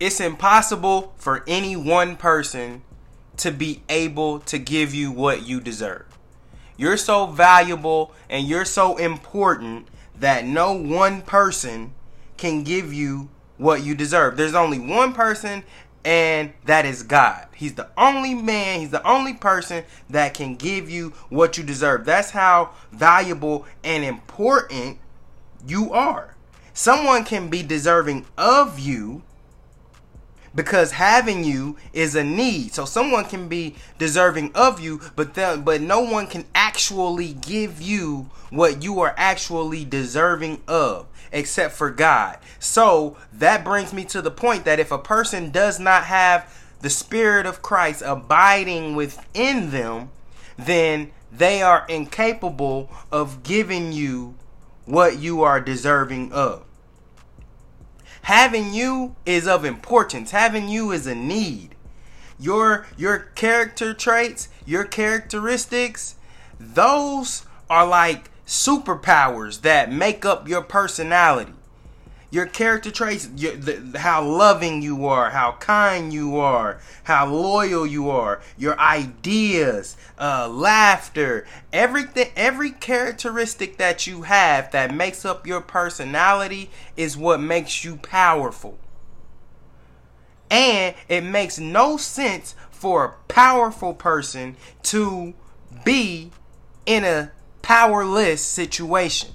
it's impossible for any one person to be able to give you what you deserve. You're so valuable and you're so important that no one person can give you what you deserve. There's only one person, and that is God. He's the only man, he's the only person that can give you what you deserve. That's how valuable and important you are. Someone can be deserving of you because having you is a need. So someone can be deserving of you, but the, but no one can actually give you what you are actually deserving of except for God. So that brings me to the point that if a person does not have the spirit of Christ abiding within them, then they are incapable of giving you what you are deserving of. Having you is of importance. Having you is a need. Your your character traits, your characteristics, those are like superpowers that make up your personality your character traits, your, the, how loving you are, how kind you are, how loyal you are, your ideas, uh, laughter, everything, every characteristic that you have that makes up your personality is what makes you powerful. And it makes no sense for a powerful person to be in a powerless situation.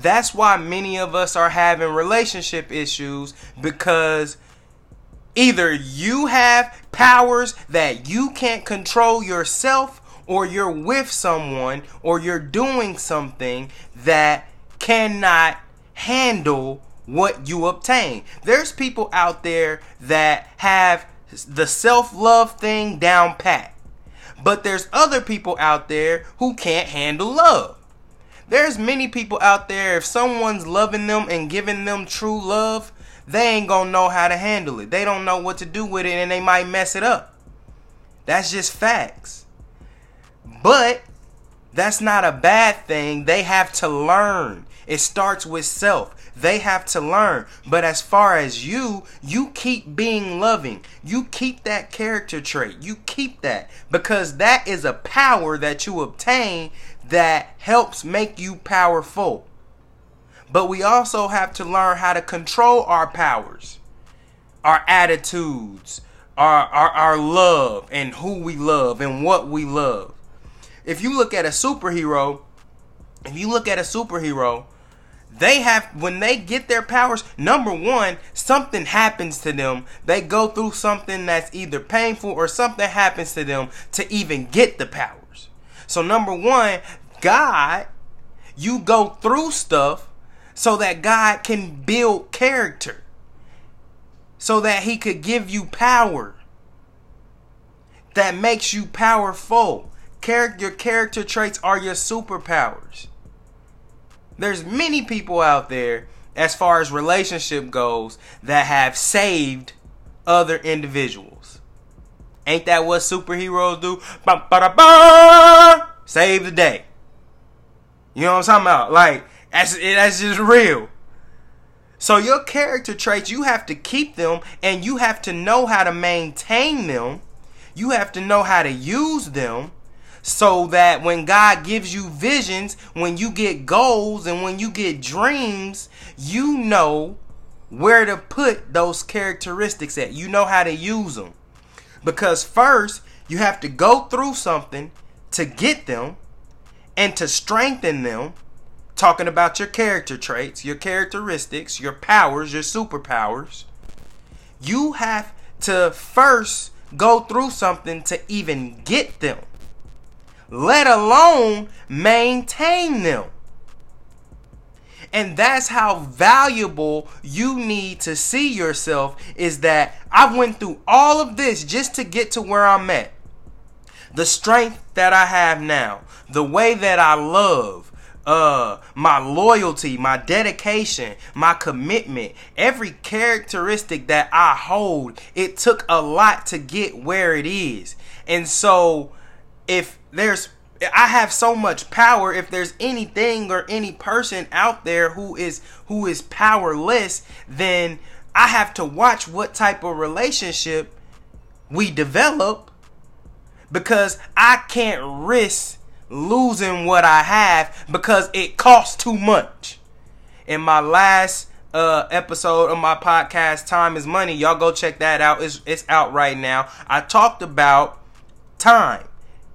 That's why many of us are having relationship issues because either you have powers that you can't control yourself or you're with someone or you're doing something that cannot handle what you obtain. There's people out there that have the self-love thing down pat. But there's other people out there who can't handle love. There's many people out there, if someone's loving them and giving them true love, they ain't gonna know how to handle it. They don't know what to do with it and they might mess it up. That's just facts. But that's not a bad thing. They have to learn. It starts with self. They have to learn. But as far as you, you keep being loving. You keep that character trait. You keep that because that is a power that you obtain that helps make you powerful. But we also have to learn how to control our powers, our attitudes, our, our, our love, and who we love and what we love. If you look at a superhero, if you look at a superhero, they have when they get their powers number one something happens to them they go through something that's either painful or something happens to them to even get the powers so number one God, you go through stuff so that God can build character, so that He could give you power that makes you powerful. Character, your character traits are your superpowers. There's many people out there, as far as relationship goes, that have saved other individuals. Ain't that what superheroes do? Save the day. You know what I'm talking about? Like that's that's just real. So your character traits, you have to keep them and you have to know how to maintain them. You have to know how to use them so that when God gives you visions, when you get goals and when you get dreams, you know where to put those characteristics at. You know how to use them. Because first, you have to go through something to get them and to strengthen them, talking about your character traits, your characteristics, your powers, your superpowers, you have to first go through something to even get them, let alone maintain them. And that's how valuable you need to see yourself is that I went through all of this just to get to where I'm at. The strength that I have now, the way that I love, uh my loyalty, my dedication, my commitment, every characteristic that I hold, it took a lot to get where it is. And so if there's I have so much power if there's anything or any person out there who is who is powerless, then I have to watch what type of relationship we develop because I can't risk losing what I have because it costs too much. In my last uh, episode of my podcast, Time is Money, y'all go check that out. It's, it's out right now. I talked about time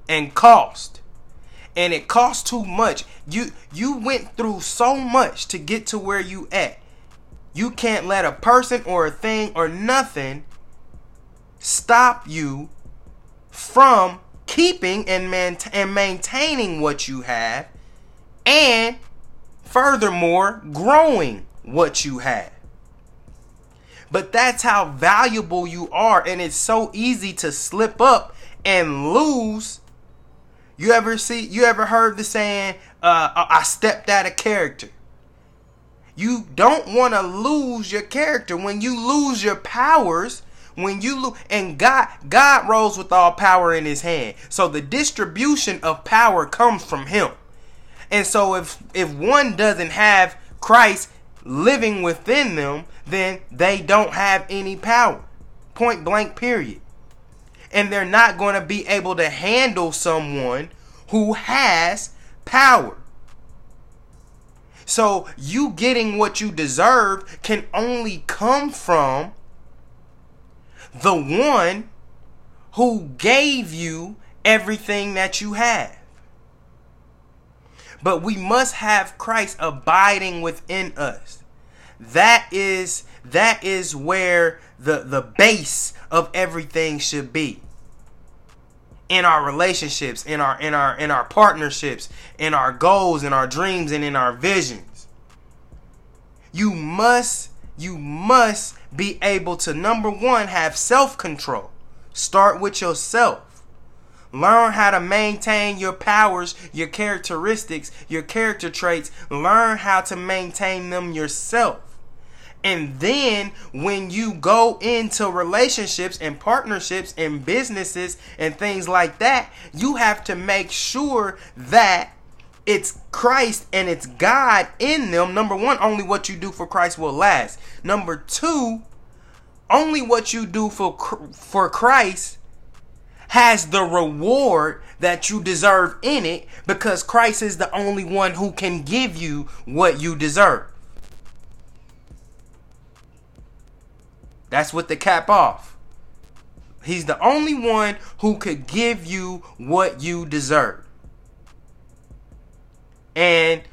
and cost. And it costs too much. You you went through so much to get to where you at. You can't let a person or a thing or nothing stop you from keeping and, man- and maintaining what you have and furthermore growing what you have but that's how valuable you are and it's so easy to slip up and lose you ever see you ever heard the saying uh, i stepped out of character you don't want to lose your character. When you lose your powers, when you lose, and God, God rolls with all power in His hand. So the distribution of power comes from Him. And so if if one doesn't have Christ living within them, then they don't have any power. Point blank. Period. And they're not going to be able to handle someone who has power. So you getting what you deserve can only come from the one who gave you everything that you have. But we must have Christ abiding within us. That is that is where the the base of everything should be in our relationships, in our in our in our partnerships, in our goals, in our dreams, and in our visions. You must you must be able to number 1 have self-control. Start with yourself. Learn how to maintain your powers, your characteristics, your character traits. Learn how to maintain them yourself. And then when you go into relationships and partnerships and businesses and things like that, you have to make sure that it's Christ and it's God in them. Number one, only what you do for Christ will last. Number two, only what you do for for Christ has the reward that you deserve in it because Christ is the only one who can give you what you deserve. That's with the cap off. He's the only one who could give you what you deserve. And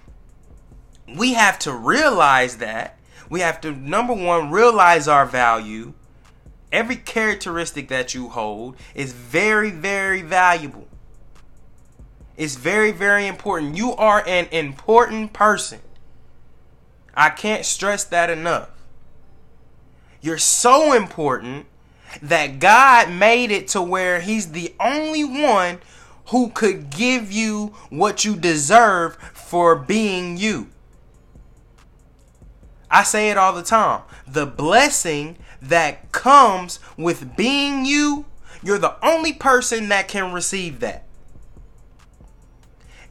we have to realize that. We have to, number one, realize our value. Every characteristic that you hold is very, very valuable. It's very, very important. You are an important person. I can't stress that enough. You're so important that God made it to where He's the only one who could give you what you deserve for being you. I say it all the time. The blessing that comes with being you, you're the only person that can receive that.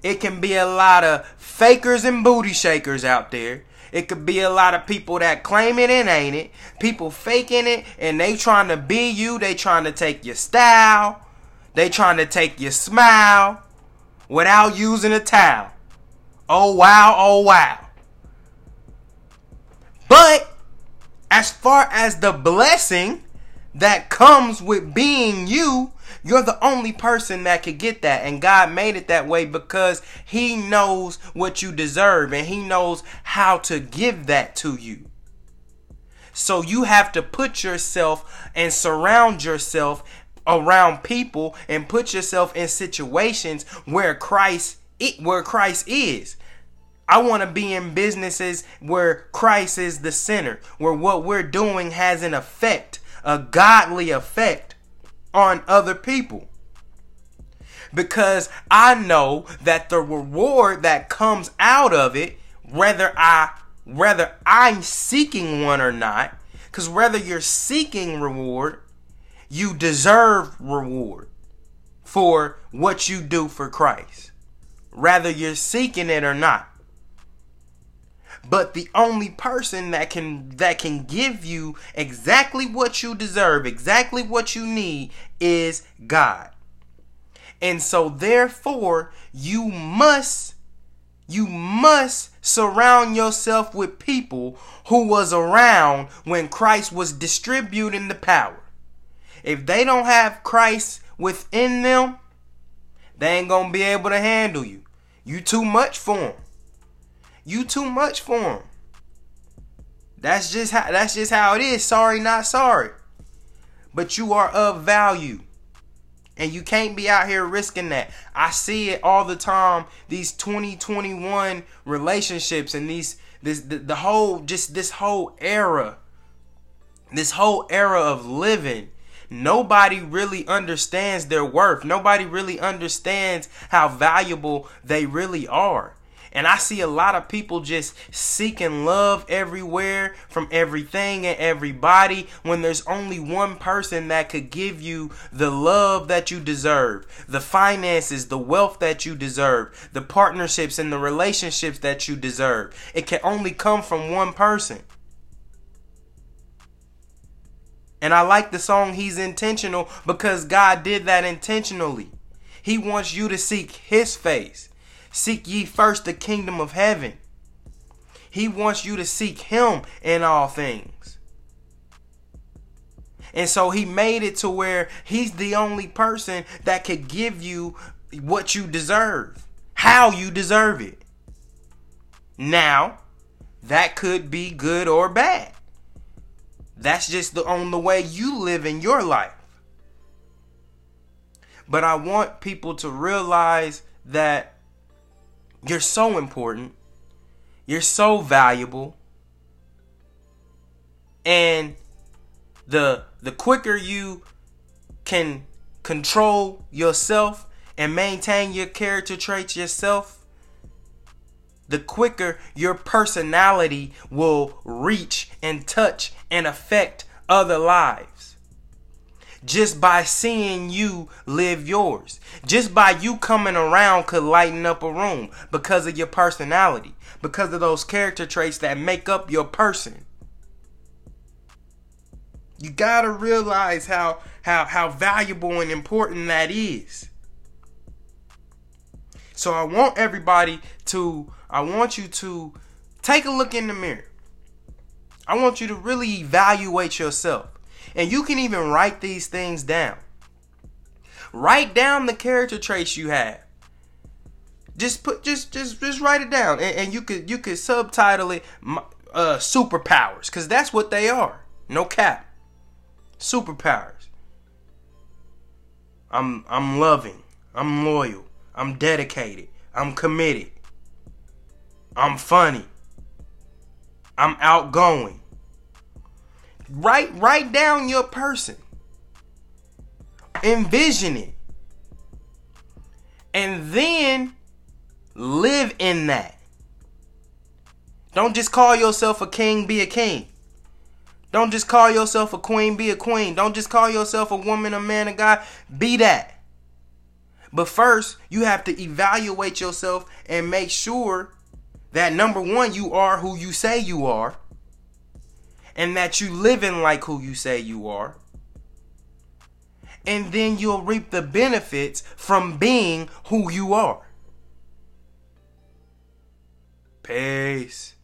It can be a lot of fakers and booty shakers out there it could be a lot of people that claim it and ain't it. People faking it and they trying to be you. They trying to take your style. They trying to take your smile without using a towel. Oh wow, oh wow. But as far as the blessing that comes with being you, you're the only person that could get that. And God made it that way because He knows what you deserve and He knows how to give that to you. So you have to put yourself and surround yourself around people and put yourself in situations where Christ where Christ is. I want to be in businesses where Christ is the center, where what we're doing has an effect, a godly effect on other people. Because I know that the reward that comes out of it, whether I whether I'm seeking one or not, because whether you're seeking reward, you deserve reward for what you do for Christ. Whether you're seeking it or not. But the only person that can that can give you exactly what you deserve, exactly what you need is God. And so therefore, you must you must surround yourself with people who was around when Christ was distributing the power. If they don't have Christ within them, they ain't going to be able to handle you. You too much for them. You too much for him. That's just how that's just how it is. Sorry, not sorry. But you are of value. And you can't be out here risking that. I see it all the time. These 2021 relationships and these this the, the whole just this whole era. This whole era of living. Nobody really understands their worth. Nobody really understands how valuable they really are. And I see a lot of people just seeking love everywhere from everything and everybody when there's only one person that could give you the love that you deserve, the finances, the wealth that you deserve, the partnerships and the relationships that you deserve. It can only come from one person. And I like the song He's Intentional because God did that intentionally. He wants you to seek His face. Seek ye first the kingdom of heaven. He wants you to seek Him in all things. And so He made it to where He's the only person that could give you what you deserve, how you deserve it. Now, that could be good or bad. That's just the on the way you live in your life. But I want people to realize that you're so important. You're so valuable. And the the quicker you can control yourself and maintain your character traits yourself, the quicker your personality will reach and touch and affect other lives just by seeing you live yours. Just by you coming around could lighten up a room because of your personality, because of those character traits that make up your person. You got to realize how how how valuable and important that is. So I want everybody to I want you to take a look in the mirror. I want you to really evaluate yourself. And you can even write these things down. Write down the character traits you have. Just put just just just write it down, and, and you could you could subtitle it uh, superpowers, because that's what they are. No cap. Superpowers. I'm I'm loving. I'm loyal. I'm dedicated. I'm committed. I'm funny. I'm outgoing. Write write down your person. Envision it. And then live in that. Don't just call yourself a king, be a king. Don't just call yourself a queen, be a queen. Don't just call yourself a woman, a man, a guy, be that. But first, you have to evaluate yourself and make sure that number one, you are who you say you are and that you living like who you say you are. And then you'll reap the benefits from being who you are. Peace.